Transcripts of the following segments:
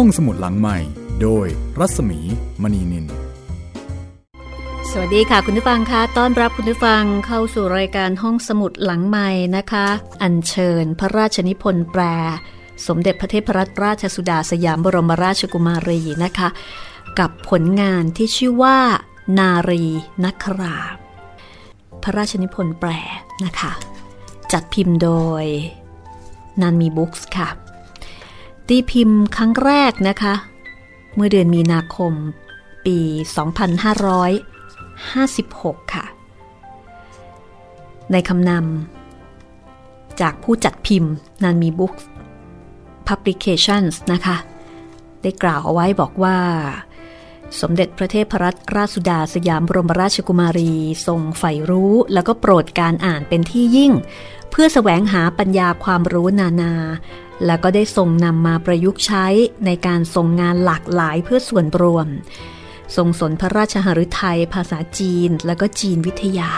ห้องสมุดหลังใหม่ โดยรัศมีมณีนิน สวัสดีค่ะคุณผู้ฟังคะต้อนรับคุณผู้ฟังเข้าสู่รายการห้องสมุดหลังใหม่นะคะ อัญเชิญพระราชนิพนธ์แปล สมเด็จพระเทพรัตนราชสุดาสยามบรมราชกุมารีนะคะ กับผลงานที่ชื่อว่า นารีนักราพระราชนิพนธ์แปลนะคะ จัดพิมพ์โดยนันมีบุ๊กส์ค่ะ ตีพิมพ์ครั้งแรกนะคะ เมื่อเดือนมีนาคม ปี 2556 ค่ะ ในคำนำจากผู้จัดพิมพ์นันมีบุ๊กส์ Publications นะคะ ได้กล่าวเอาไว้บอกว่า สมเด็จพระเทพรัตนราชสุดาสยามบรมราชกุมารี ทรงใฝ่รู้แล้วก็โปรดการอ่านเป็นที่ยิ่ง เพื่อแสวงหาปัญญาความรู้นานา แล้วก็ได้ทรงนำมาประยุกต์ใช้ในการทรงงานหลากหลายเพื่อส่วนรวม ทรงสนพระราชหฤทัยภาษาจีนและก็จีนวิทยา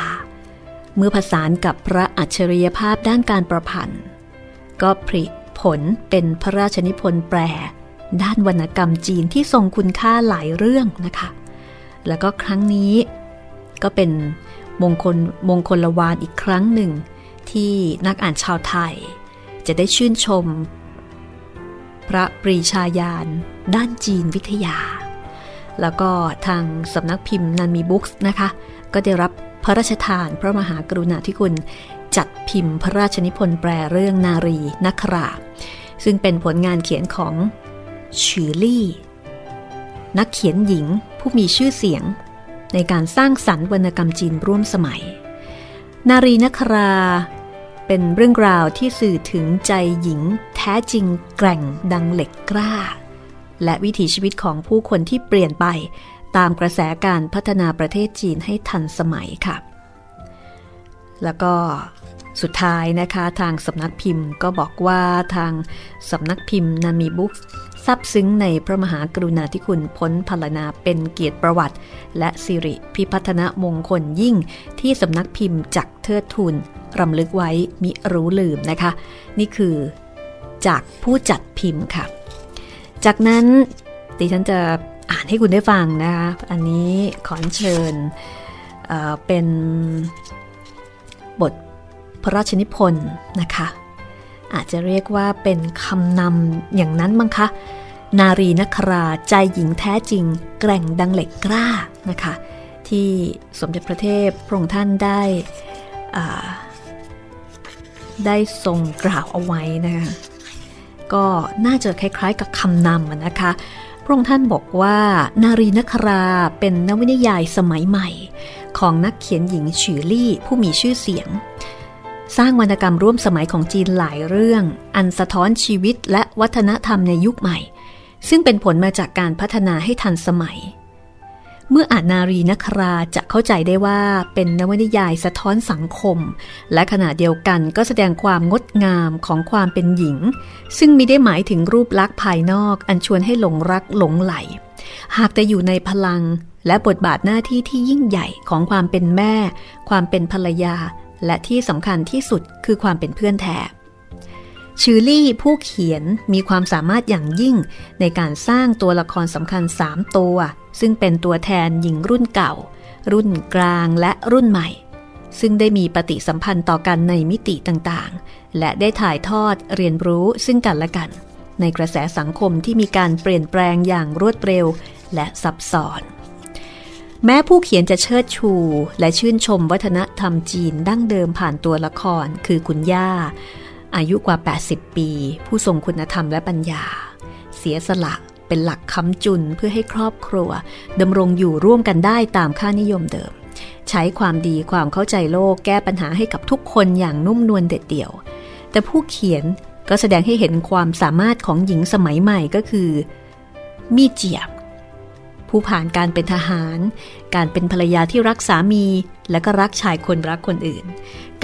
เมื่อผสานกับพระอัจฉริยภาพด้านการประพันธ์ ก็ผลิผลเป็นพระราชนิพนธ์แปล ด้านวรรณกรรมจีนที่ทรงคุณค่าหลายเรื่องนะคะ แล้วก็ครั้งนี้ก็เป็นมงคลมงคลวานอีกครั้งหนึ่งที่นักอ่านชาวไทย จะได้ชื่นชม พระปรีชาญาณด้านจีนวิทยา แล้วก็ทางสำนักพิมพ์นันมีบุ๊กส์นะคะ ก็ได้รับพระราชทานพระมหากรุณาธิคุณ จัดพิมพ์พระราชนิพนธ์แปลเรื่องนารีนักราซึ่งเป็นผลงานเขียนของชือลี่ นักเขียนหญิงผู้มีชื่อเสียง ในการสร้างสรรค์วรรณกรรมจีนร่วมสมัย นารีนักรา เป็นเรื่องราวที่สื่อถึงใจหญิงแท้จริงแกร่งดังเหล็กกล้า และวิถีชีวิตของผู้คนที่เปลี่ยนไป ตามกระแสการพัฒนาประเทศจีนให้ทันสมัยค่ะ แล้วก็สุดท้ายนะคะทางสำนักพิมพ์ก็บอกว่าทางสำนักพิมพ์นามีบุ๊กซับซึ้งในพระมหากรุณาธิคุณพ้นพลนาเป็นเกียรติประวัติ และสิริพิพัฒนมงคลยิ่งที่สำนักพิมพ์จักเทิดทุนรำลึกไว้มิรู้ลืมนะคะ นี่คือจากผู้จัดพิมพ์ค่ะ จากนั้นดิฉันจะอ่านให้คุณได้ฟังนะคะ อันนี้ขอเชิญเเป็น ระราชนิพนธ์นะคะ อาจจะเรียกว่าเป็นคำนำอย่างนั้นมั้งคะ นารีนคราใจหญิงแท้จริง แกร่งดังเหล็กกล้านะคะ ที่สมเด็จพระเทพพระองค์ท่านได้ได้ทรงกล่าวเอาไว้นะคะ ก็น่าจะคล้ายๆกับคำนำนะคะ พระองค์ท่านบอกว่า นารีนคราเป็นนวนิยายสมัยใหม่ ของนักเขียนหญิงฉือลี่ผู้มีชื่อเสียง สร้างวรรณกรรมร่วมสมัยของจีนหลายเรื่อง อันสะท้อนชีวิตและวัฒนธรรมในยุคใหม่ ซึ่งเป็นผลมาจากการพัฒนาให้ทันสมัย เมื่ออ่านนารีนคราจะเข้าใจได้ว่าเป็นนวนิยายสะท้อนสังคม และขณะเดียวกันก็แสดงความงดงามของความเป็นหญิง ซึ่งมิได้หมายถึงรูปลักษณ์ภายนอกอันชวนให้หลงรักหลงไหล หากแต่อยู่ในพลังและบทบาทหน้าที่ที่ยิ่งใหญ่ของความเป็นแม่ ความเป็นภรรยา และที่สำคัญที่สุดคือความเป็นเพื่อนแท้ชือลี่ผู้เขียนมีความสามารถอย่างยิ่งในการสร้างตัวละครสำคัญ 3 ตัว ซึ่งเป็นตัวแทนหญิงรุ่นเก่า รุ่นกลางและรุ่นใหม่ ซึ่งได้มีปฏิสัมพันธ์ต่อกันในมิติต่างๆ และได้ถ่ายทอดเรียนรู้ซึ่งกันและกัน ในกระแสสังคมที่มีการเปลี่ยนแปลงอย่างรวดเร็วและซับซ้อน แม้ผู้เขียนจะเชิดชู และชื่นชมวัฒนธรรมจีนดั้งเดิมผ่านตัวละครคือคุณย่า อายุกว่า 80 ปี ผู้ทรงคุณธรรมและปัญญา เสียสละเป็นหลักค้ำจุนเพื่อให้ครอบครัวดำรงอยู่ร่วมกันได้ตามค่านิยมเดิม ใช้ความดีความเข้าใจโลกแก้ปัญหาให้กับทุกคนอย่างนุ่มนวลเด็ดเดี่ยว แต่ผู้เขียนก็แสดงให้เห็นความสามารถของหญิงสมัยใหม่ก็คือ มีเจียบ ผู้ผ่านการเป็นทหาร การเป็นภรรยาที่รักสามี และก็รักชายคนรักคนอื่น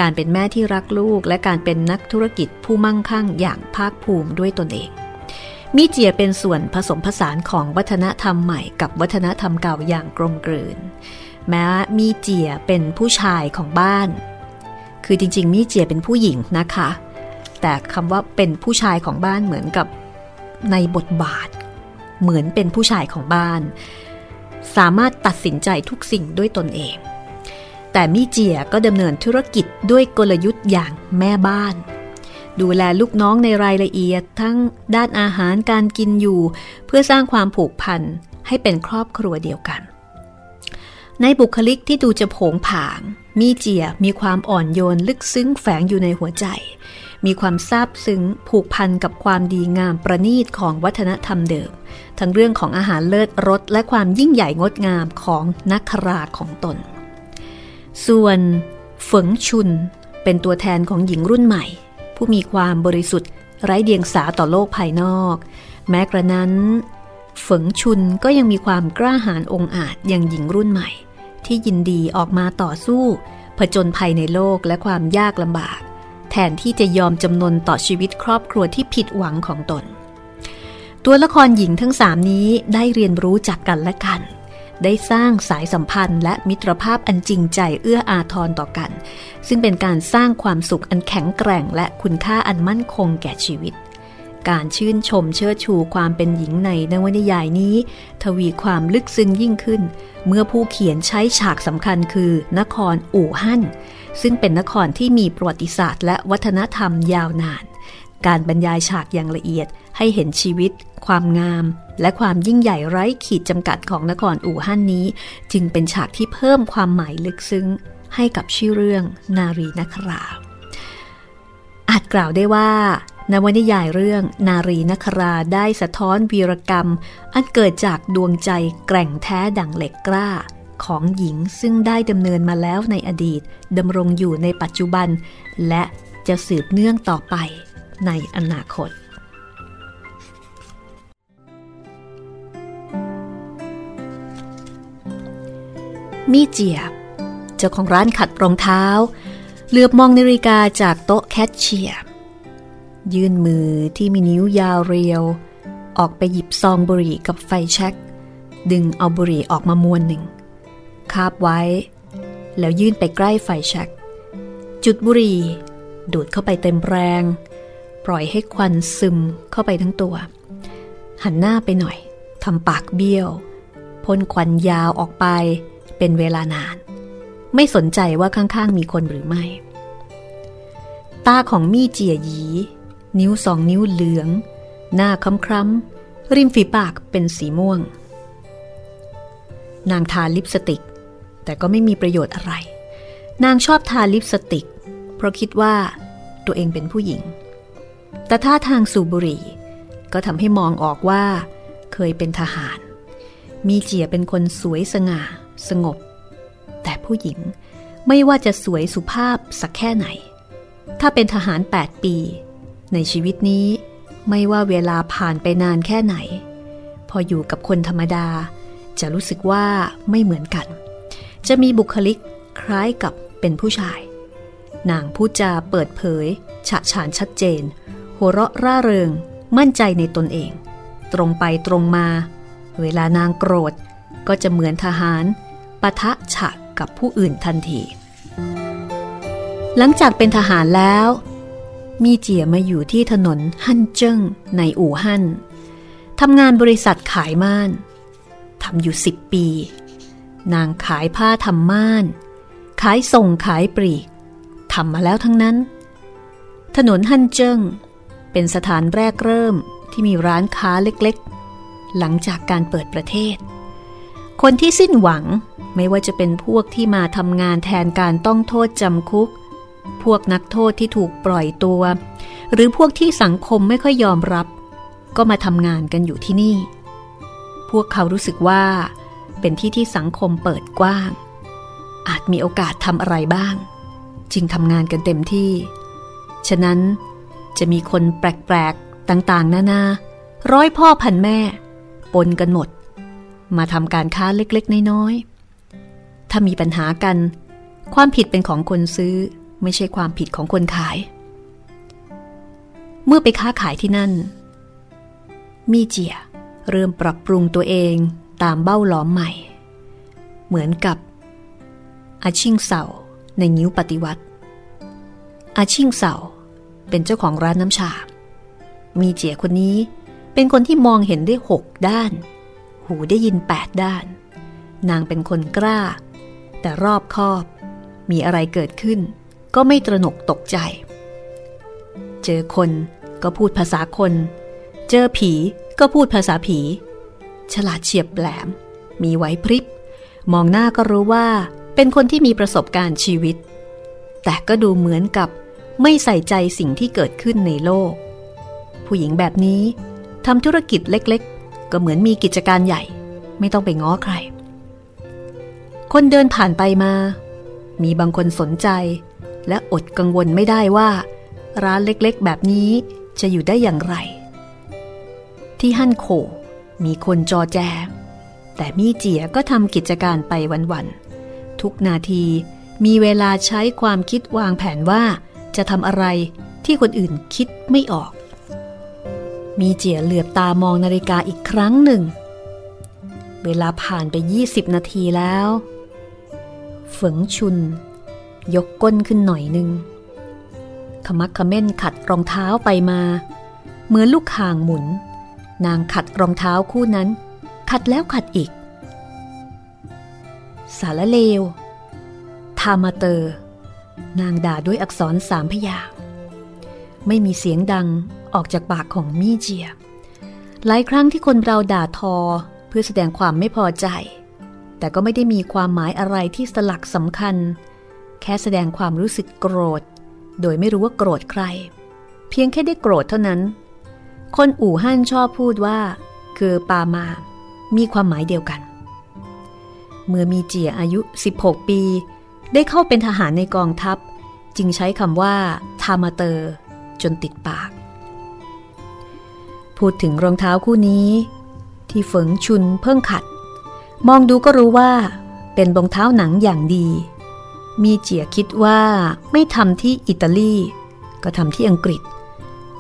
การเป็นแม่ที่รักลูก และการเป็นนักธุรกิจผู้มั่งคั่งอย่างภาคภูมิด้วยตนเอง มีเจียเป็นส่วนผสมผสานของวัฒนธรรมใหม่กับวัฒนธรรมเก่าอย่างกลมกลืน แม้มีเจียเป็นผู้ชายของบ้าน คือจริง ๆ มีเจียเป็นผู้หญิงนะคะ แต่คำว่าเป็นผู้ชายของบ้านเหมือนกับในบทบาท เหมือนเป็นผู้ชายของบ้าน สามารถตัดสินใจทุกสิ่งด้วยตนเอง แต่มิเจียก็ดำเนินธุรกิจด้วยกลยุทธ์อย่างแม่บ้าน ดูแลลูกน้องในรายละเอียดทั้งด้านอาหารการกินอยู่ เพื่อสร้างความผูกพันให้เป็นครอบครัวเดียวกัน ในบุคลิกที่ดูจะผงผาง มีเจียมีความอ่อนโยนลึกซึ้งแฝงอยู่ในหัวใจ มีความซาบซึ้งผูกพันกับความดีงามประณีตของวัฒนธรรมเดิม ทั้งเรื่องของอาหารเลิศรสและความยิ่งใหญ่งดงามของนักคราของตน ส่วนเฝิงชุนเป็นตัวแทนของหญิงรุ่นใหม่ ผู้มีความบริสุทธิ์ ไร้เดียงสาต่อโลกภายนอก แม้กระนั้น เฝิงชุนก็ยังมีความกล้าหาญองอาจอย่างหญิงรุ่นใหม่ ที่ยินดีออกมาต่อสู้ผจญภัยในโลกและความยากลำบาก แทนที่จะยอมจำนนต่อชีวิตครอบครัวที่ผิดหวังของตน ตัวละครหญิงทั้งสามนี้ได้เรียนรู้จากกันและกัน ได้สร้างสายสัมพันธ์ และมิตรภาพอันจริงใจเอื้ออาทรต่อกัน ซึ่งเป็นการสร้างความสุขอันแข็งแกร่ง และคุณค่าอันมั่นคงแก่ชีวิตการชื่นชมเชิดชูความเป็นหญิงในนวนิยายนี้ ทวีความลึกซึ้งยิ่งขึ้น เมื่อผู้เขียนใช้ฉากสำคัญคือนครอู่ฮั่น ซึ่งเป็นนครที่มีประวัติศาสตร์ และวัฒนธรรมยาวนาน การบรรยายฉากอย่างละเอียดให้เห็นชีวิต ความงาม และความยิ่งใหญ่ไร้ขีดจำกัดของนครอู่ฮั่นนี้ จึงเป็นฉากที่เพิ่มความหมายลึกซึ้ง ให้กับชื่อเรื่องนารีนคราอาจกล่าวได้ว่านวนิยายเรื่องนารีนคราได้สะท้อนวีรกรรม อันเกิดจากดวงใจแกร่งแท้ดั่งเหล็กกล้า ของหญิงซึ่งได้ดำเนินมาแล้วในอดีตดำรงอยู่ในปัจจุบัน และจะสืบเนื่องต่อไปในอนาคต มีเจียบ เจ้าของร้านขัดรองเท้า เหลือบมองนาฬิกาจากโต๊ะแคชเชียร์ยื่นมือที่มีนิ้วยาวเรียว ออกไปหยิบซองบุหรี่กับไฟแช็กดึงเอาบุหรี่ออกมามวนหนึ่ง คาบไว้ แล้วยื่นไปใกล้ไฟแช็กจุดบุหรี่ดูดเข้าไปเต็มแรง ปล่อยให้ควันซึมเข้าไปทั้งตัว หันหน้าไปหน่อยทำปากเบี้ยวพ่นควันยาวออกไปเป็นเวลานาน ไม่สนใจว่าข้างๆมีคนหรือไม่ ตาของมี่เจียหยี นิ้วสองนิ้วเหลือง หน้าคล้ำๆริมฝีปากเป็นสีม่วง นางทาลิปสติก แต่ก็ไม่มีประโยชน์อะไร นางชอบทาลิปสติก เพราะคิดว่าตัวเองเป็นผู้หญิง แต่ท่าทางสูบบุหรี่ ก็ทำให้มองออกว่า เคยเป็นทหาร มีเจียเป็นคนสวยสง่า สงบ แต่ผู้หญิงไม่ว่าจะสวยสุภาพสักแค่ไหน ถ้าเป็นทหาร 8 ปี ในชีวิตนี้ไม่ว่าเวลาผ่านไปนานแค่ไหน พออยู่กับคนธรรมดา จะรู้สึกว่าไม่เหมือนกัน จะมีบุคลิกคล้ายกับเป็นผู้ชาย นางพูดจาเปิดเผย ฉะฉานชัดเจน หัวเราะร่าเริง มั่นใจในตนเอง ตรงไปตรงมา เวลานางโกรธก็จะเหมือนทหารปะทะฉะกับผู้อื่นทันที หลังจากเป็นทหารแล้ว มีเจียมาอยู่ที่ถนนฮั่นเจิ้งในอู่ฮั่นทำงานบริษัทขายม่านทำอยู่สิบปี นางขายผ้าทำม่าน ขายส่งขายปลีกทำมาแล้วทั้งนั้น ถนนฮั่นเจิ้ง เป็นสถานแรกเริ่มที่มีร้านค้าเล็กๆ หลังจากการเปิดประเทศ คนที่สิ้นหวังไม่ว่าจะเป็นพวกที่มาทำงานแทนการต้องโทษจำคุก พวกนักโทษที่ถูกปล่อยตัว หรือพวกที่สังคมไม่ค่อยยอมรับ ก็มาทำงานกันอยู่ที่นี่ พวกเขารู้สึกว่า เป็นที่ที่สังคมเปิดกว้าง อาจมีโอกาสทำอะไรบ้าง จึงทำงานกันเต็มที่ ฉะนั้นจะมีคนแปลกๆ ต่างๆ นานา ร้อยพ่อพันแม่ ปนกันหมด มาทำการค้าเล็กๆ น้อยๆ ถ้ามีปัญหากัน ความผิดเป็นของคนซื้อไม่ใช่ความผิดของคนขาย เมื่อไปค้าขายที่นั่น มีเจียเริ่มปรับปรุงตัวเอง ตามเบ้าหลอมใหม่ เหมือนกับ อาชิงเสาในนิ้วปฏิวัติ อาชิงเสาเป็นเจ้าของร้านน้ำชา มีเจียคนนี้เป็นคนที่มองเห็นได้หกด้าน หูได้ยินแปดด้าน นางเป็นคนกล้า แต่รอบคอบ มีอะไรเกิดขึ้น ก็ไม่ตระหนกตกใจ เจอคนก็พูดภาษาคน เจอผีก็พูดภาษาผี ฉลาดเฉียบแหลม มีไหวพริบ มองหน้าก็รู้ว่าเป็นคนที่มีประสบการณ์ชีวิต แต่ก็ดูเหมือนกับไม่ใส่ใจสิ่งที่เกิดขึ้นในโลก ผู้หญิงแบบนี้ทำธุรกิจเล็กๆ ก็เหมือนมีกิจการใหญ่ ไม่ต้องไปง้อใคร คนเดินผ่านไปมา มีบางคนสนใจ และอดกังวลไม่ได้ว่า ร้านเล็กๆ แบบนี้จะอยู่ได้อย่างไร ที่ฮั่นโข มีคนจอแจ แต่มี่เจียก็ทำกิจการไปวันๆ ทุกนาทีมีเวลาใช้ความคิดวางแผนว่าจะทำอะไรที่คนอื่นคิดไม่ออก มีเจียเหลือบตามองนาฬิกาอีกครั้งหนึ่ง เวลาผ่านไป 20 นาทีแล้วฝงชุน ยกก้นขึ้นหน่อยหนึ่งขมักขม้นขัดรองเท้าไปมา เหมือนลูกข่างหมุน นางขัดรองเท้าคู่นั้น ขัดแล้วขัดอีก สารเลว ทามาเตอร์ นางด่าด้วยอักษรสามพยางไม่มีเสียงดังออกจากปากของมี่เจีย หลายครั้งที่คนเราด่าทอเพื่อแสดงความไม่พอใจ แต่ก็ไม่ได้มีความหมายอะไรที่สลักสำคัญ แค่แสดงความรู้สึกโกรธ โดยไม่รู้ว่าโกรธใคร เพียงแค่ได้โกรธเท่านั้น คนอู่ฮั่นชอบพูดว่า คือปามา มีความหมายเดียวกัน เมื่อมีเจียอายุ 16 ปี ได้เข้าเป็นทหารในกองทัพ จึงใช้คำว่าทามาเตอร์ จนติดปาก พูดถึงรองเท้าคู่นี้ ที่ฝงชุนเพิ่งขัด มองดูก็รู้ว่า เป็นรองเท้าหนังอย่างดี มีเจียคิดว่าไม่ทำที่อิตาลี ก็ทำที่อังกฤษ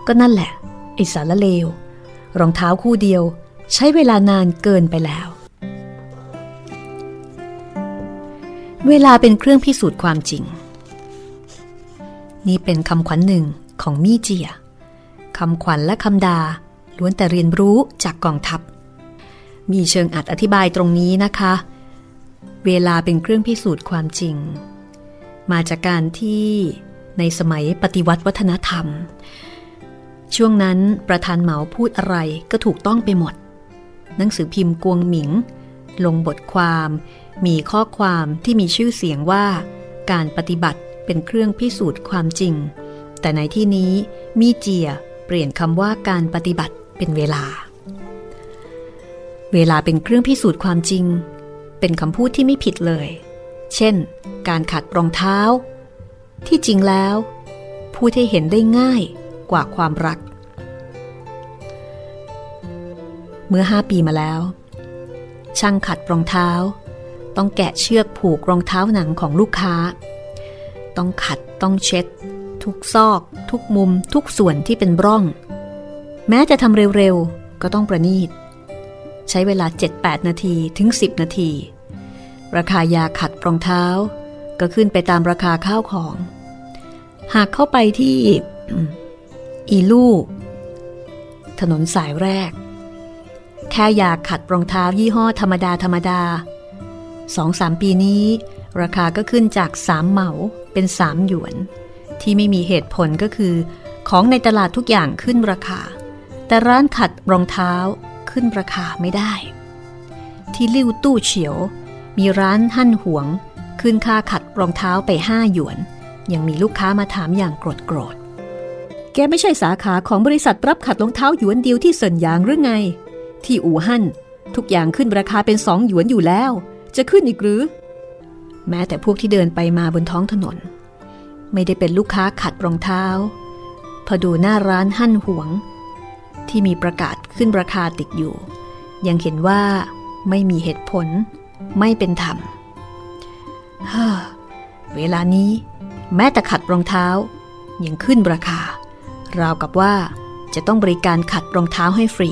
ก็นั่นแหละ ไอสารเลว รองเท้าคู่เดียว ใช้เวลานานเกินไปแล้ว เวลาเป็นเครื่องพิสูจน์ความจริง นี่เป็นคำขวัญหนึ่งของมี่เจียคำขวัญและคำดาล้วนแต่เรียนรู้จากกองทัพ มีเชิงอัดอธิบายตรงนี้นะคะ เวลาเป็นเครื่องพิสูจน์ความจริง มาจากการที่ในสมัยปฏิวัติวัฒนธรรม ช่วงนั้นประธานเหมาพูดอะไรก็ถูกต้องไปหมด หนังสือพิมพ์กวงหมิง ลงบทความ มีข้อความที่มีชื่อเสียงว่า การปฏิบัติเป็นเครื่องพิสูจน์ความจริง แต่ในที่นี้มีเจียเปลี่ยนคำว่าการปฏิบัติเป็นเวลา เวลาเป็นเครื่องพิสูจน์ความจริง เป็นคำพูดที่ไม่ผิดเลย เช่น การขัดรองเท้า ที่จริงแล้ว พูดให้เห็นได้ง่าย กว่าความรัก เมื่อห้าปีมาแล้ว ช่างขัดรองเท้า ต้องแกะเชือกผูกรองเท้าหนังของลูกค้า ต้องขัดต้องเช็ด ทุกซอก ทุกมุม ทุกส่วนที่เป็นร่อง แม้จะทำเร็วๆ ก็ต้องประนีต ใช้เวลา 7-8 นาทีถึง 10 นาที ราคายาขัดรองเท้า ก็ขึ้นไปตามราคาข้าวของ หากเข้าไปที่ อีลูถนนสายแรก แค่อยากขัดรองเท้ายี่ห้อธรรมดาธรรมดาสองสามปีนี้ ราคาก็ขึ้นจากสามเหมาเป็นสามหยวน ที่ไม่มีเหตุผลก็คือ ของในตลาดทุกอย่างขึ้นราคา แต่ร้านขัดรองเท้าขึ้นราคาไม่ได้ ที่ลิ้วตู้เฉียว มีร้านหั่นหวง ขึ้นค่าขัดรองเท้าไปห้าหยวน ยังมีลูกค้ามาถามอย่างโกรธโกรธ แกไม่ใช่สาขาของบริษัทรับขัดรองเท้าหยวนเดียวที่เซินยางหรือไง ที่อู่ฮั่นทุกอย่างขึ้นราคาเป็นสองหยวนอยู่แล้ว จะขึ้นอีกหรือ แม้แต่พวกที่เดินไปมาบนท้องถนน ไม่ได้เป็นลูกค้าขัดรองเท้า พอดูหน้าร้านหั่นหวง ที่มีประกาศขึ้นราคาติดอยู่ ยังเห็นว่าไม่มีเหตุผล ไม่เป็นธรรมเฮ้อเวลานี้ แม้แต่ขัดรองเท้ายังขึ้นราคา ราวกับว่าจะต้องบริการขัดรองเท้าให้ฟรี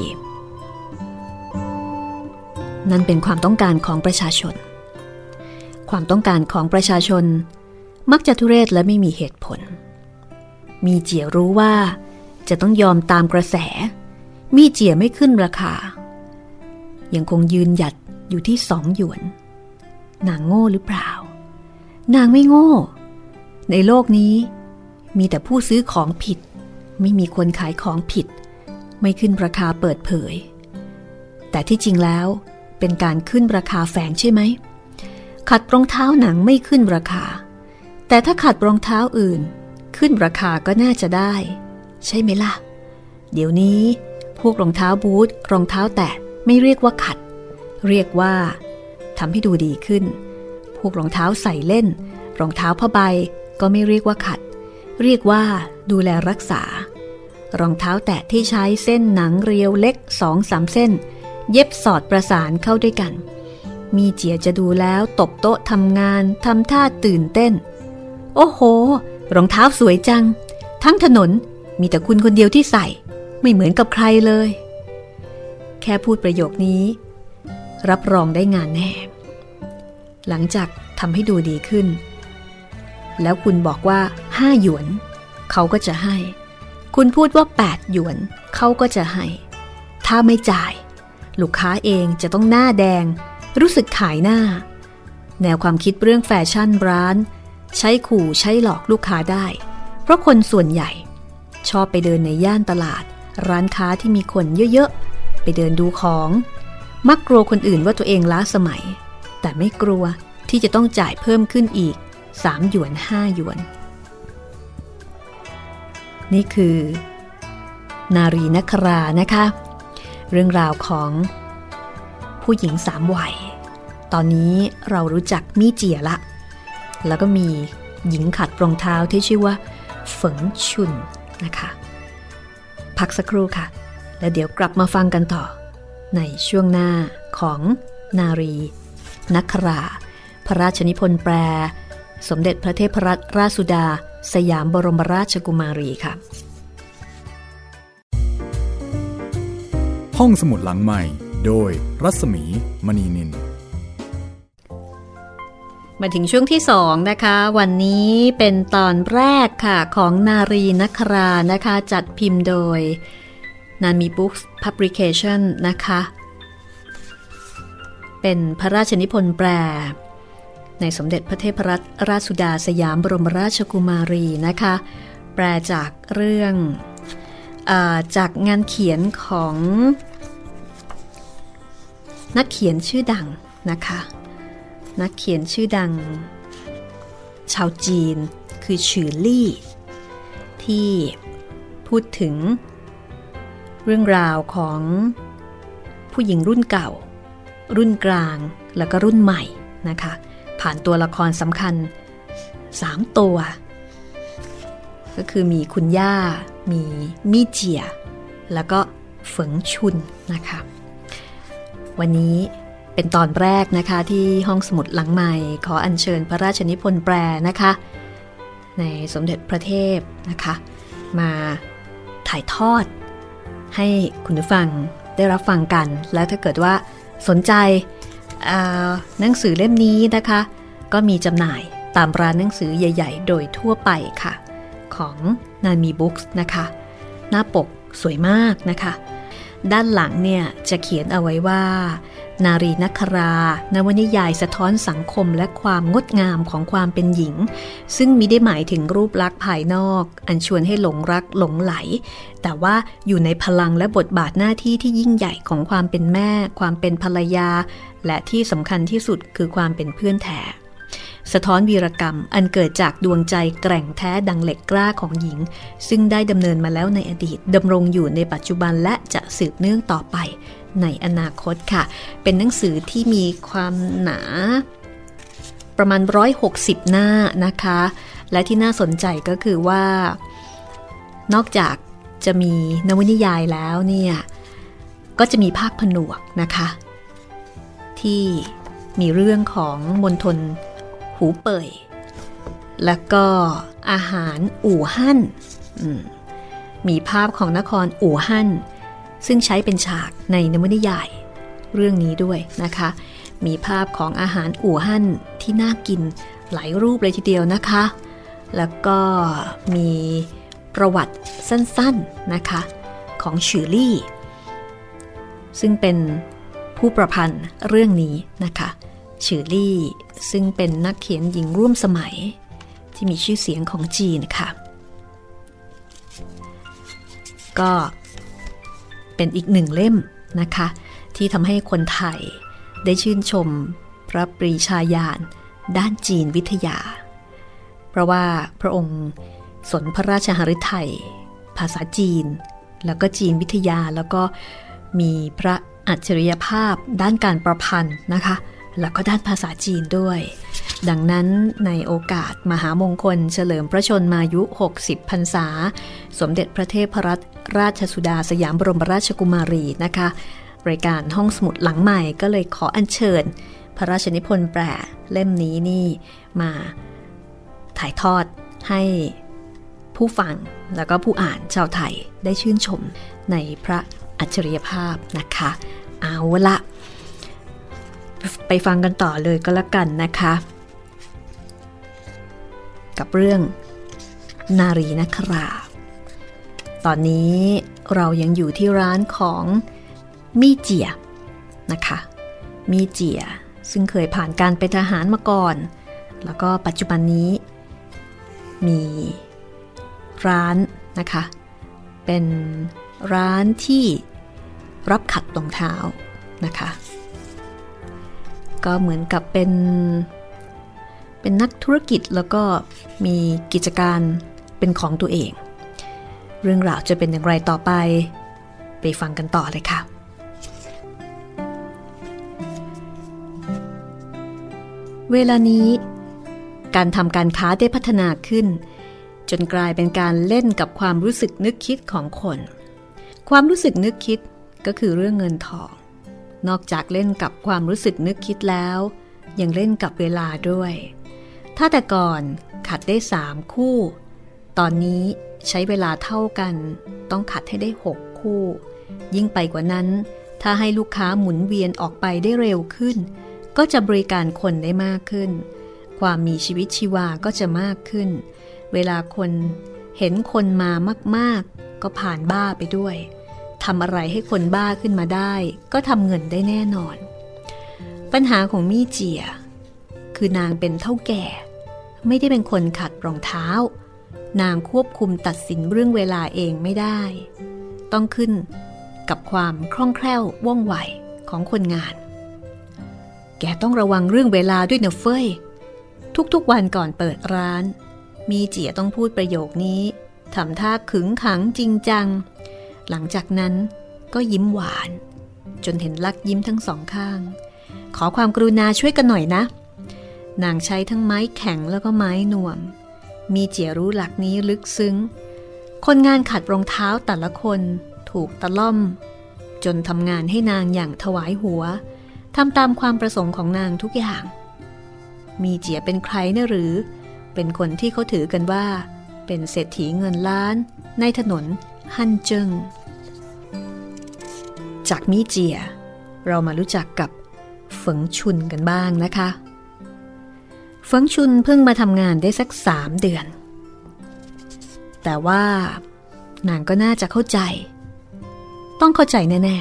นั่นเป็นความต้องการของประชาชน ความต้องการของประชาชน มักจะทุเรศและไม่มีเหตุผล มีเจียรู้ว่าจะต้องยอมตามกระแส มีเจียไม่ขึ้นราคา ยังคงยืนหยัดอยู่ที่สองหยวน นางโง่หรือเปล่า นางไม่โง่ ในโลกนี้มีแต่ผู้ซื้อของผิด ไม่มีคนขายของผิด ไม่ขึ้นราคาเปิดเผย แต่ที่จริงแล้วเป็นการขึ้นราคาแฝงใช่ไหม ขัดรองเท้าหนังไม่ขึ้นราคา แต่ถ้าขัดรองเท้าอื่น ขึ้นราคาก็น่าจะได้ ใช่ไหมล่ะ เดี๋ยวนี้ พวกรองเท้าบูทรองเท้าแตะไม่เรียกว่าขัด เรียกว่าทำให้ดูดีขึ้น พวกรองเท้าใส่เล่น รองเท้าผ้าใบก็ไม่เรียกว่าขัด เรียกว่าดูแลรักษา รองเท้าแตะที่ใช้เส้นหนังเรียวเล็กสองสามเส้น เย็บสอดประสานเข้าด้วยกัน มีเจียจะดูแล้วตบโต๊ะทำงานทำท่าตื่นเต้น โอ้โห รองเท้าสวยจัง ทั้งถนนมีแต่คุณคนเดียวที่ใส่ ไม่เหมือนกับใครเลย แค่พูดประโยคนี้ รับรองได้งานแน่ หลังจากทำให้ดูดีขึ้น แล้วคุณบอกว่าห้าหยวน เขาก็จะให้ คุณพูดว่าแปดหยวนเขาก็จะให้ ถ้าไม่จ่าย ลูกค้าเองจะต้องหน้าแดง รู้สึกขายหน้า แนวความคิดเรื่องแฟชั่นร้าน ใช้ขู่ใช้หลอกลูกค้าได้ เพราะคนส่วนใหญ่ ชอบไปเดินในย่านตลาด ร้านค้าที่มีคนเยอะๆ ไปเดินดูของ มักกลัวคนอื่นว่าตัวเองล้าสมัย แต่ไม่กลัวที่จะต้องจ่ายเพิ่มขึ้นอีก3หยวน5หยวน นี่คือ นารีนครานะคะ เรื่องราวของผู้หญิงสามวัย ตอนนี้เรารู้จักมี่เจียละ แล้วก็มีหญิงขัดรองเท้าที่ชื่อว่า ฝงชุนนะคะ พักสักครู่ค่ะ แล้วเดี๋ยวกลับมาฟังกันต่อ ในช่วงหน้าของนารีนักรา พระราชนิพนธ์แปล สมเด็จพระเทพรัตนราชสุดา สยามบรมราชกุมารีค่ะ ห้องสมุดหลังใหม่ โดยรัศมีมณีนิน มาถึงช่วงที่สองนะคะ วันนี้เป็นตอนแรกค่ะของนารีนักรานะคะ จัดพิมพ์โดยนามีบุ๊กส์พับริเคชันนะคะ เป็นพระราชนิพนธ์แปล ในสมเด็จพระเทพรัตนราชสุดาสยามบรมราชกุมารีนะคะ แปลจากเรื่องอาจากงานเขียนของ นักเขียนชื่อดังนะคะ นักเขียนชื่อดัง ชาวจีนคือฉือลี่ ที่พูดถึง เรื่องราวของผู้หญิงรุ่นเก่า รุ่นกลางแล้วก็รุ่นใหม่นะคะ ผ่านตัวละครสำคัญ 3 ตัว ก็คือมีคุณย่า มีมีเจีย แล้วก็เฝิงชุนนะคะ วันนี้เป็นตอนแรกนะคะที่ห้องสมุดหลังใหม่ ขออัญเชิญพระราชนิพนธ์แปลนะคะ ในสมเด็จพระเทพนะคะ มาถ่ายทอด ให้คุณผู้ฟังได้รับฟังกัน แล้วถ้าเกิดว่าสนใจ หนังสือเล่มนี้นะคะ ก็มีจำหน่ายตามร้านหนังสือใหญ่ ๆ โดยทั่วไปค่ะ ของนามีบุ๊กส์นะคะ หน้าปกสวยมากนะคะ ด้านหลังเนี่ยจะเขียนเอาไว้ว่า นารีนัครานวนิยายสะท้อนสังคมและความงดงามของความเป็นหญิง ซึ่งมิได้หมายถึงรูปลักษณ์ภายนอก อันชวนให้หลงรักหลงไหล แต่ว่าอยู่ในพลังและบทบาทหน้าที่ที่ยิ่งใหญ่ของความเป็นแม่ ความเป็นภรรยา และที่สำคัญที่สุดคือความเป็นเพื่อนแท้สะท้อนวีรกรรมอันเกิดจากดวงใจแกร่งแท้ดังเหล็กกล้าของหญิง ซึ่งได้ดำเนินมาแล้วในอดีตดำรงอยู่ในปัจจุบันและจะสืบเนื่องต่อไป ในอนาคตค่ะ เป็นหนังสือที่มีความหนาประมาณ 160 หน้านะคะ และที่น่าสนใจก็คือว่า นอกจากจะมีนวนิยายแล้วเนี่ย ก็จะมีภาคผนวกนะคะ ที่มีเรื่องของมณฑลหูเป่ย แล้วก็อาหารอู่ฮั่น มีภาพของนครอู่ฮั่น ซึ่งใช้เป็นฉากในนวนิยายเรื่องนี้ด้วยนะคะ มีภาพของอาหารอู่ฮั่นที่น่ากินหลายรูปเลยทีเดียวนะคะ แล้วก็มีประวัติสั้นๆนะคะ ของฉือลี่ ซึ่งเป็นผู้ประพันธ์เรื่องนี้นะคะชื่อลี่ซึ่งเป็นนักเขียนหญิงร่วมสมัย ที่มีชื่อเสียงของจีนค่ะ ก็ เป็นอีกหนึ่งเล่มนะคะ ที่ทำให้คนไทยได้ชื่นชมพระปรีชาญาณด้านจีนวิทยา เพราะว่าพระองค์สนพระราชหฤทัยภาษาจีน แล้วก็จีนวิทยาแล้วก็มีพระอัจฉริยภาพด้านการประพันธ์นะคะ แล้วก็ด้านภาษาจีนด้วย ดังนั้นในโอกาสมหามงคลเฉลิมพระชนมายุ 60 พรรษา สมเด็จพระเทพรัตนราชสุดาสยามบรมราชกุมารีนะคะ รายการห้องสมุดหลังใหม่ก็เลยขออัญเชิญ พระราชนิพนธ์แปลเล่มนี้นี่มาถ่ายทอดให้ผู้ฟังแล้วก็ผู้อ่านชาวไทยได้ชื่นชมในพระอัจฉริยภาพนะคะ เอาละ ไปฟังกันต่อเลยก็แล้วกันนะคะ กับเรื่อง นารีนครา ตอนนี้เรายังอยู่ที่ร้านของมีเจียนะคะ มีเจียซึ่งเคยผ่านการเป็นทหารมาก่อน แล้วก็ปัจจุบันนี้ มีร้านนะคะ เป็นร้านที่รับขัดรองเท้านะคะ ก็เหมือนกับเป็น เป็นนักธุรกิจแล้วก็มีกิจการเป็นของตัวเอง เรื่องราวจะเป็นอย่างไรต่อไป ไปฟังกันต่อเลยค่ะเวลานี้ การทำการค้าได้พัฒนาขึ้น จนกลายเป็นการเล่นกับความรู้สึกนึกคิดของคน ความรู้สึกนึกคิดก็คือเรื่องเงินทอง นอกจากเล่นกับความรู้สึกนึกคิดแล้ว ยังเล่นกับเวลาด้วย ถ้าแต่ก่อนขัดได้สามคู่ ตอนนี้ใช้เวลาเท่ากัน ต้องขัดให้ได้หกคู่ ยิ่งไปกว่านั้น ถ้าให้ลูกค้าหมุนเวียนออกไปได้เร็วขึ้น ก็จะบริการคนได้มากขึ้น ความมีชีวิตชีวาก็จะมากขึ้น เวลาคนเห็นคนมามาก ๆ ก็ผ่านบ้าไปด้วย ทำอะไรให้คนบ้าขึ้นมาได้ ก็ทำเงินได้แน่นอน ปัญหาของมี่เจีย คือนางเป็นเท่าแก่ ไม่ได้เป็นคนขัดรองเท้า นางควบคุมตัดสินเรื่องเวลาเองไม่ได้ ต้องขึ้นกับความคล่องแคล่วว่องไวของคนงาน แกต้องระวังเรื่องเวลาด้วยเนเฟยทุกๆวันก่อนเปิดร้าน มีเจียต้องพูดประโยคนี้ทำท่าขึงขังจริงจัง หลังจากนั้นก็ยิ้มหวาน จนเห็นลักยิ้มทั้งสองข้าง ขอความกรุณาช่วยกันหน่อยนะ นางใช้ทั้งไม้แข็งแล้วก็ไม้หน่วม มีเจียรู้หลักนี้ลึกซึ้ง คนงานขัดรองเท้าแต่ละคนถูกตะล่อม จนทำงานให้นางอย่างถวายหัวทำตามความประสงค์ของนางทุกอย่าง มีเจียเป็นใครนะหรือ เป็นคนที่เขาถือกันว่า เป็นเศรษฐีเงินล้านในถนน ฮันเจิงจากมีเจีย เรามารู้จักกับเฟิงชุนกันบ้างนะคะ เฟิงชุนเพิ่งมาทำงานได้สักสามเดือน แต่ว่านางก็น่าจะเข้าใจ ต้องเข้าใจแน่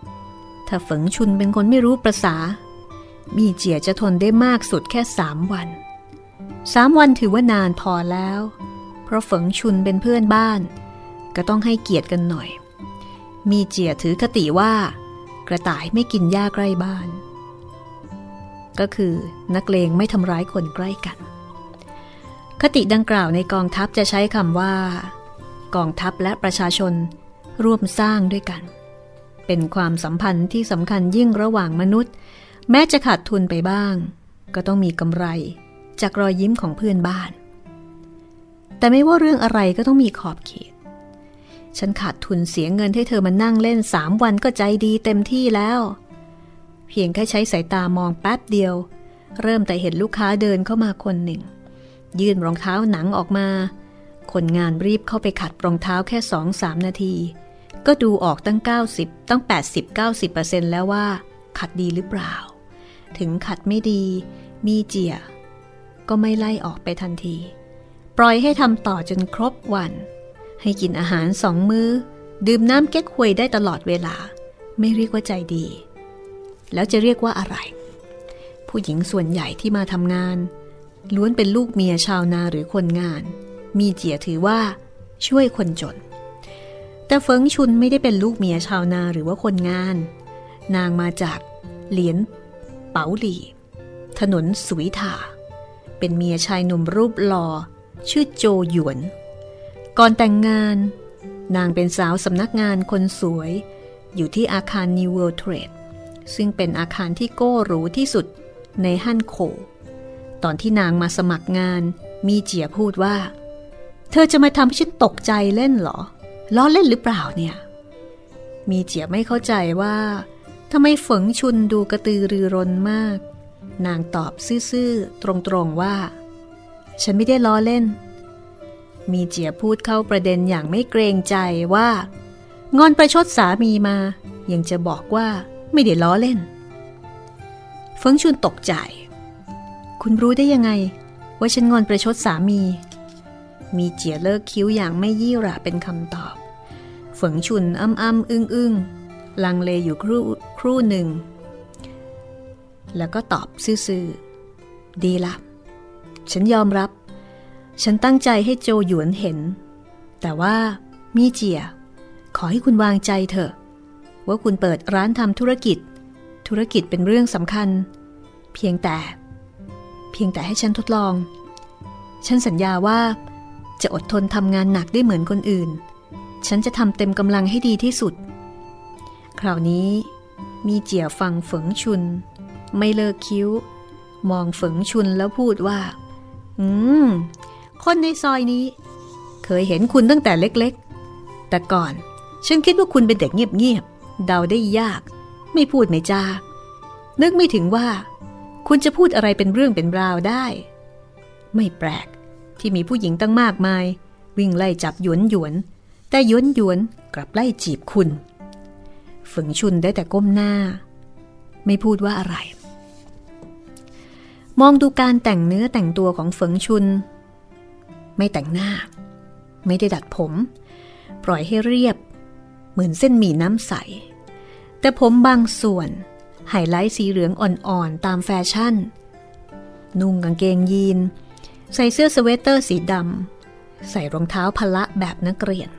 ๆ ถ้าเฟิงชุนเป็นคนไม่รู้ประษา มีเจียจะทนได้มากสุดแค่สามวัน สามวันถือว่านานพอแล้ว เพราะเฟิงชุนเป็นเพื่อนบ้าน ก็ต้องให้เกียรติกันหน่อย มีเจียถือคติว่า กระต่ายไม่กินหญ้าใกล้บ้าน ก็คือนักเลงไม่ทำร้ายคนใกล้กัน คติดังกล่าวในกองทัพจะใช้คำว่า กองทัพและประชาชนร่วมสร้างด้วยกัน เป็นความสัมพันธ์ที่สำคัญยิ่งระหว่างมนุษย์ แม้จะขาดทุนไปบ้าง ก็ต้องมีกำไร จากรอยยิ้มของเพื่อนบ้าน แต่ไม่ว่าเรื่องอะไรก็ต้องมีขอบเขต ฉันขาดทุนเสียเงินให้เธอมานั่งเล่นสามวันก็ใจดีเต็มที่แล้ว เพียงแค่ใช้สายตามองแป๊บเดียว เริ่มแต่เห็นลูกค้าเดินเข้ามาคนหนึ่ง ยื่นรองเท้าหนังออกมา คนงานรีบเข้าไปขัดรองเท้าแค่สองสามนาที ก็ดูออกตั้ง 90 ตั้ง 80-90%แล้วว่า ขัดดีหรือเปล่า ถึงขัดไม่ดี มีเจีย ก็ไม่ไล่ออกไปทันที ปล่อยให้ทำต่อจนครบวัน ให้กินอาหารสองมือ้อ ดื่มน้ำเก๊กฮวยได้ตลอดเวลา ไม่เรียกว่าใจดี แล้วจะเรียกว่าอะไร ผู้หญิงส่วนใหญ่ที่มาทำงาน ล้วนเป็นลูกเมียชาวนาหรือคนงาน มีเจียถือว่า ช่วยคนจน แต่เฟิงชุนไม่ได้เป็นลูกเมียชาวนาหรือว่าคนงาน นางมาจากเหลียนเปาหลี ถนนสุวิถาเป็นเมียชายหนุ่มรูปหล่อชื่อโจหยวน ก่อนแต่งงาน นางเป็นสาวสำนักงานคนสวย อยู่ที่อาคาร New World Trade ซึ่งเป็นอาคารที่โก้หรูที่สุดในฮั่นโค ตอนที่นางมาสมัครงาน มีเจียพูดว่า เธอจะมาทำให้ฉันตกใจเล่นเหรอ ล้อเล่นหรือเปล่าเนี่ย มีเจียไม่เข้าใจว่าทำไมฝงชุนดูกระตือรือร้นมาก นางตอบซื่อๆ ตรงๆว่า ฉันไม่ได้ล้อเล่น มีเจียพูดเข้าประเด็นอย่างไม่เกรงใจว่า งอนประชดสามีมา ยังจะบอกว่าไม่ได้ล้อเล่น เฟิงชุนตกใจ คุณรู้ได้ยังไง ว่าฉันงอนประชดสามี มีเจียเลิกคิ้วอย่างไม่ยี่ระเป็นคำตอบ เฟิงชุนอ้ำอ้ำอึ้งอึ้งลังเลอยู่ครู่ครู่หนึ่ง แล้วก็ตอบซื่อๆ ดีละ ฉันยอมรับ ฉันตั้งใจให้โจหยวนเห็น แต่ว่ามีเจีย ขอให้คุณวางใจเถอะ ว่าคุณเปิดร้านทำธุรกิจ ธุรกิจเป็นเรื่องสำคัญ เพียงแต่ เพียงแต่ให้ฉันทดลอง ฉันสัญญาว่า จะอดทนทำงานหนักได้เหมือนคนอื่น ฉันจะทำเต็มกำลังให้ดีที่สุด คราวนี้มีเจียฟังฝงชุน ไม่เลิกคิ้ว มองฝงชุนแล้วพูดว่า อืม คนในซอยนี้ เคยเห็นคุณตั้งแต่เล็กๆ แต่ก่อน ฉันคิดว่าคุณเป็นเด็กเงียบๆ เดาได้ยาก ไม่พูดไม่จา นึกไม่ถึงว่า คุณจะพูดอะไรเป็นเรื่องเป็นราวได้ ไม่แปลกที่มีผู้หญิงตั้งมากมาย วิ่งไล่จับหยวนหยวน แต่หยวนหยวนกลับไล่จีบคุณ เฟิงชุนได้แต่ก้มหน้า ไม่พูดว่าอะไร มองดูการแต่งเนื้อแต่งตัวของเฟิงชุน ไม่แต่งหน้า ไม่ได้ดัดผม ปล่อยให้เรียบ เหมือนเส้นหมี่น้ำใส แต่ผมบางส่วนไฮไลท์สีเหลืองอ่อนๆ ตามแฟชั่น นุ่งกางเกงยีน ใส่เสื้อสเวตเตอร์สีดำ ใส่รองเท้าพละแบบนักเรียน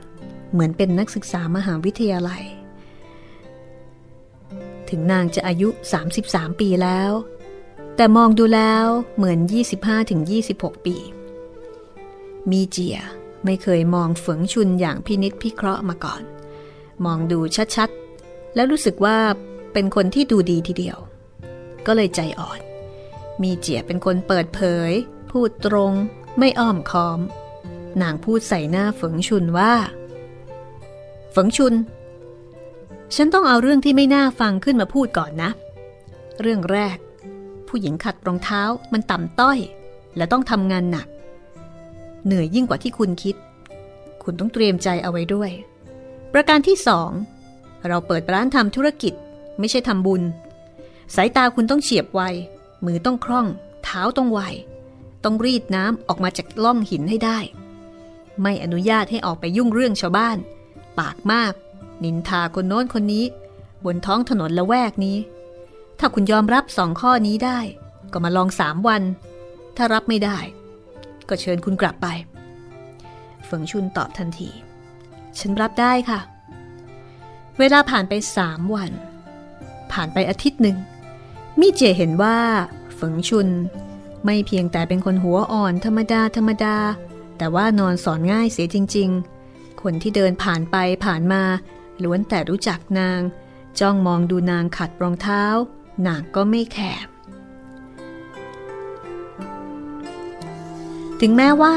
เหมือนเป็นนักศึกษามหาวิทยาลัย ถึงนางจะอายุ 33 ปีแล้ว แต่มองดูแล้วเหมือน 25-26 ปี มีเจียไม่เคยมองฝงชุนอย่างพินิษพิเคราะห์มาก่อน มองดูชัดๆ แล้วรู้สึกว่าเป็นคนที่ดูดีทีเดียว ก็เลยใจอ่อน มีเจียเป็นคนเปิดเผย พูดตรง ไม่อ้อมค้อม นางพูดใส่หน้าฝงชุนว่าฝงชุน ฉันต้องเอาเรื่องที่ไม่น่าฟังขึ้นมาพูดก่อนนะ เรื่องแรก ผู้หญิงขัดรองเท้ามันต่ำต้อย และต้องทำงานหนัก เหนื่อยยิ่งกว่าที่คุณคิด คุณต้องเตรียมใจเอาไว้ด้วย ประการที่สองเราเปิดร้านทำธุรกิจ ไม่ใช่ทำบุญ สายตาคุณต้องเฉียบไว มือต้องคล่อง เท้าต้องไว ต้องรีดน้ำออกมาจากล่องหินให้ได้ ไม่อนุญาตให้ออกไปยุ่งเรื่องชาวบ้าน ปากมาก นินทาคนโน้นคนนี้ บนท้องถนนละแวกนี้ ถ้าคุณยอมรับสองข้อนี้ได้ ก็มาลองสามวัน ถ้ารับไม่ได้ ก็เชิญคุณกลับไป เฟิงชุนตอบทันที ฉันรับได้ค่ะ เวลาผ่านไปสามวัน ผ่านไปอาทิตย์หนึ่งมิเจเห็นว่าเฟิงชุนไม่เพียงแต่เป็นคนหัวอ่อนธรรมดาธรรมดา แต่ว่านอนสอนง่ายเสียจริง ๆ คนที่เดินผ่านไปผ่านมาล้วนแต่รู้จักนาง จ้องมองดูนางขัดรองเท้า นางก็ไม่แคบ ถึงแม้ว่า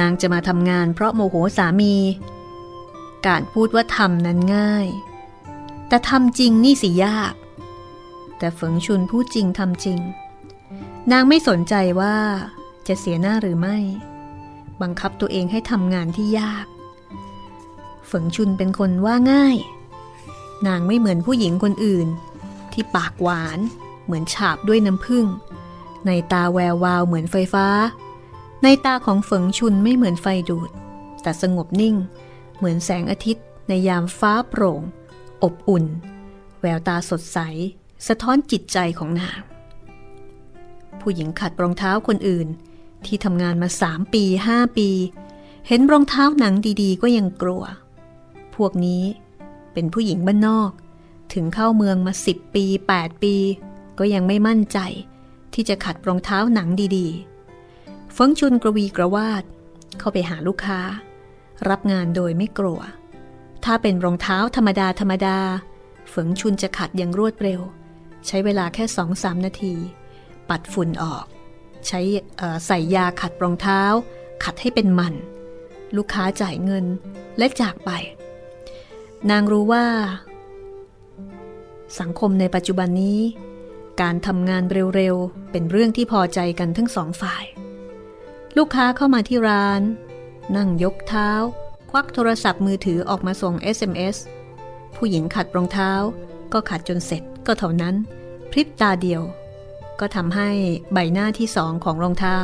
นางจะมาทำงานเพราะโมโหสามี การพูดว่าทำนั้นง่าย แต่ทำจริงนี่สิยาก แต่ฝงชุนพูดจริงทำจริง นางไม่สนใจว่าจะเสียหน้าหรือไม่ บังคับตัวเองให้ทำงานที่ยากฝงชุนเป็นคนว่าง่าย นางไม่เหมือนผู้หญิงคนอื่น ที่ปากหวานเหมือนฉาบด้วยน้ำผึ้ง ในตาแวววาวเหมือนไฟฟ้า ในตาของฝงชุนไม่เหมือนไฟดูด แต่สงบนิ่ง เหมือนแสงอาทิตย์ ในยามฟ้าโปร่งออบอุ่น แววตาสดใส สะท้อนจิตใจของนาง ผู้หญิงขัดรองเท้าคนอื่น ที่ทำงานมาสามปีห้าปี เห็นรองเท้าหนังดีๆ ก็ยังกลัว พวกนี้เป็นผู้หญิงบ้านนอก ถึงเข้าเมืองมาสิบปีแปดปี ก็ยังไม่มั่นใจ ที่จะขัดรองเท้าหนังดีๆ เฟิงชุนกระวีกระวาด เข้าไปหาลูกค้า รับงานโดยไม่กลัว ถ้าเป็นรองเท้าธรรมดาธรรมดา เฟิงชุนจะขัดอย่างรวดเร็ว ใช้เวลาแค่สองสามนาที ปัดฝุ่นออก ใช้ใส่ยาขัดรองเท้า ขัดให้เป็นมัน ลูกค้าจ่ายเงินและจากไป นางรู้ว่า สังคมในปัจจุบันนี้ การทำงานเร็วๆ เป็นเรื่องที่พอใจกันทั้งสองฝ่าย ลูกค้าเข้ามาที่ร้าน นั่งยกเท้า ควักโทรศัพท์มือถือออกมาส่ง SMS ผู้หญิงขัดรองเท้า ก็ขัดจนเสร็จก็เท่านั้น พริบตาเดียว ก็ทำให้ใบหน้าที่สองของรองเท้า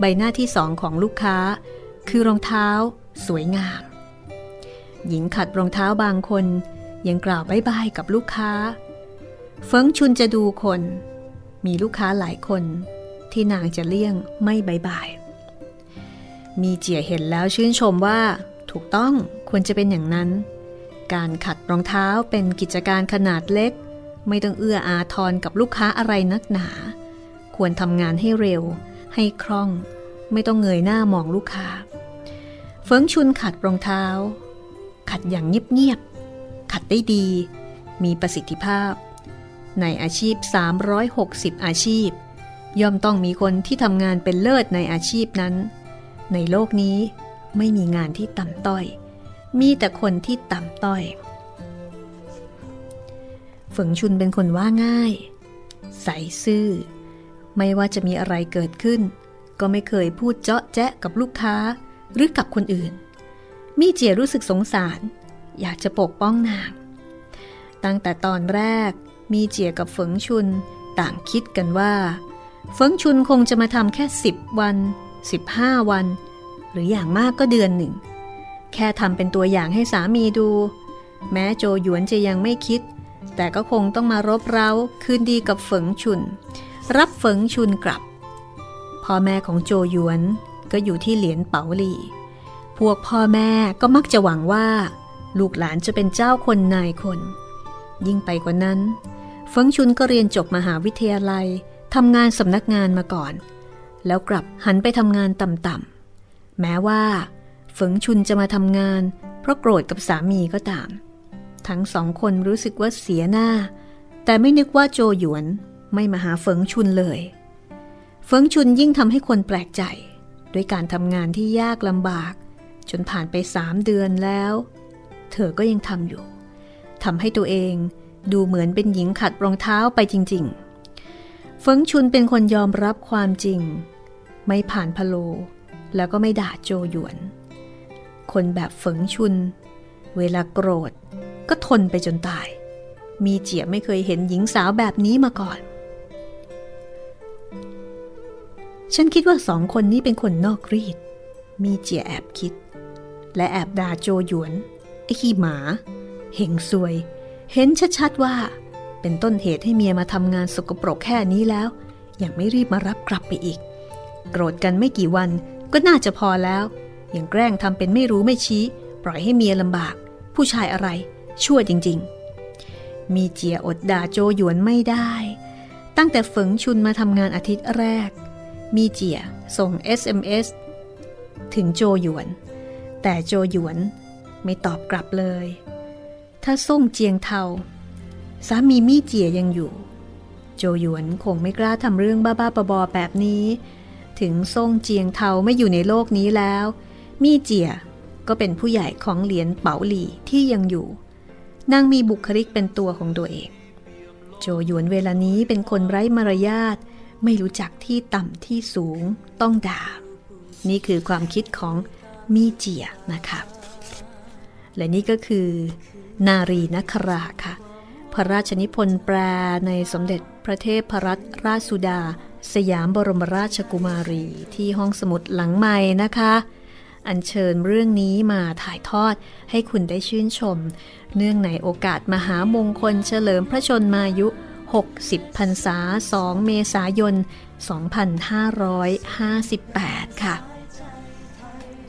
ใบหน้าที่สองของลูกค้า คือรองเท้า สวยงาม หญิงขัดรองเท้าบางคนยังกล่าว bye bye กับลูกค้า เฟิงชุนจะดูคน มีลูกค้าหลายคนที่นางจะเลี่ยงไม่ bye bye มีเจียเห็นแล้วชื่นชมว่าถูกต้องควรจะเป็นอย่างนั้น การขัดรองเท้าเป็นกิจการขนาดเล็ก ไม่ต้องเอื้ออาทรกับลูกค้าอะไรนักหนา ควรทำงานให้เร็ว ให้คล่อง ไม่ต้องเงยหน้ามองลูกค้า เฟิงชุนขัดรองเท้า ขัดอย่างเงียบๆขัดได้ดี มีประสิทธิภาพ ในอาชีพ 360 อาชีพ ย่อมต้องมีคนที่ทำงานเป็นเลิศในอาชีพนั้น ในโลกนี้ไม่มีงานที่ต่ำต้อย มีแต่คนที่ต่ำต้อย ฝงชุนเป็นคนว่าง่าย ใสซื่อ ไม่ว่าจะมีอะไรเกิดขึ้น ก็ไม่เคยพูดเจาะแจ๊ะกับลูกค้าหรือกับคนอื่น มีเจียรู้สึกสงสาร อยากจะปกป้องนาง ตั้งแต่ตอนแรก มีเจียกับเฟิงชุนต่างคิดกันว่าเฟิงชุนคงจะมาทำแค่สิบวัน 15 วัน หรืออย่างมากก็เดือนหนึ่ง แค่ทำเป็นตัวอย่างให้สามีดู แม้โจหยวนจะยังไม่คิด แต่ก็คงต้องมารบเร้าคืนดีกับเฟิงชุน รับเฟิงชุนกลับพ่อแม่ของโจหยวนก็อยู่ที่เหรียญเป๋าหลี่ พวกพ่อแม่ก็มักจะหวังว่า ลูกหลานจะเป็นเจ้าคนนายคน ยิ่งไปกว่านั้น เฟิงชุนก็เรียนจบมหาวิทยาลัยทำงานสำนักงานมาก่อน แล้วกลับหันไปทำงานต่ำๆแม้ว่า เฟิงชุนจะมาทำงาน เพราะโกรธกับสามีก็ตาม ทั้งสองคนรู้สึกว่าเสียหน้า แต่ไม่นึกว่าโจหยวนไม่มาหาเฟิงชุนเลย เฟิงชุนยิ่งทำให้คนแปลกใจ ด้วยการทำงานที่ยากลำบาก จนผ่านไปสามเดือนแล้ว เธอก็ยังทำอยู่ทำให้ตัวเอง ดูเหมือนเป็นหญิงขัดรองเท้าไปจริง ๆ เฟิงชุนเป็นคนยอมรับความจริง ไม่ผ่านพโล แล้วก็ไม่ด่าโจหยวน คนแบบเฟิงชุน เวลาโกรธ ก็ทนไปจนตาย มีเจียไม่เคยเห็นหญิงสาวแบบนี้มาก่อน ฉันคิดว่าสองคนนี้เป็นคนนอกรีด มีเจียแอบคิด และแอบด่าโจหยวนไอ้ขี้หมาเฮงซวย เห็นชัดๆว่า เป็นต้นเหตุให้เมียมาทำงานสกปรกแค่นี้แล้ว ยังไม่รีบมารับกลับไปอีก โกรธกันไม่กี่วันก็น่าจะพอแล้ว ยังแกล้งทำเป็นไม่รู้ไม่ชี้ ปล่อยให้เมียลำบาก ผู้ชายอะไร ชั่วจริง ๆ มีเจียอดด่าโจหยวนไม่ได้ ตั้งแต่ฝึงชุนมาทำงานอาทิตย์แรก มีเจียส่ง SMS ถึงโจหยวน แต่โจหยวนไม่ตอบกลับเลย ถ้าส่งเจียงเทาสามีมี่เจียยังอยู่ โจหยวนคงไม่กล้าทำเรื่องบ้าๆบอๆแบบนี้ ถึงส่งเจียงเทาไม่อยู่ในโลกนี้แล้ว มี่เจียก็เป็นผู้ใหญ่ของเหรียญเป๋าหลี่ที่ยังอยู่นางมีบุคลิกเป็นตัวของตัวเอง โจหยวนเวลานี้เป็นคนไร้มารยาทไม่รู้จักที่ต่ำที่สูงต้องด่า นี่คือความคิดของมี่เจียนะคะ และนี่ก็คือ นารีนคราค่ะ พระราชนิพนธ์แปลในสมเด็จพระเทพรัตนราชสุดา สยามบรมราชกุมารีที่ห้องสมุดหลังใหม่นะคะ อัญเชิญเรื่องนี้มาถ่ายทอดให้คุณได้ชื่นชม เนื่องในโอกาสมหามงคลเฉลิมพระชนมายุ 60พรรษา 2 เมษายน 2558 ค่ะ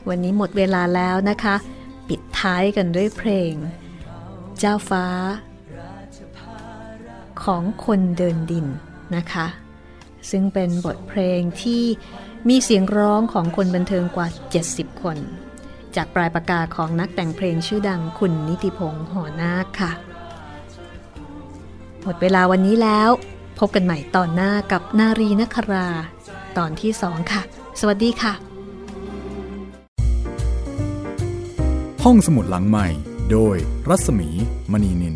วันนี้หมดเวลาแล้วนะคะ ปิดท้ายกันด้วยเพลง เจ้าฟ้า ของคนเดินดินนะคะ ซึ่งเป็นบทเพลงที่มีเสียงร้องของคนบันเทิงกว่า 70 คน จากปลายปากกาของนักแต่งเพลงชื่อดังคุณนิติพงษ์หอนาคค่ะ หมดเวลาวันนี้แล้ว พบกันใหม่ตอนหน้ากับนารีนครา ตอนที่สองค่ะ สวัสดีค่ะ ห้องสมุดหลังใหม่ โดยรัศมีมณีนิน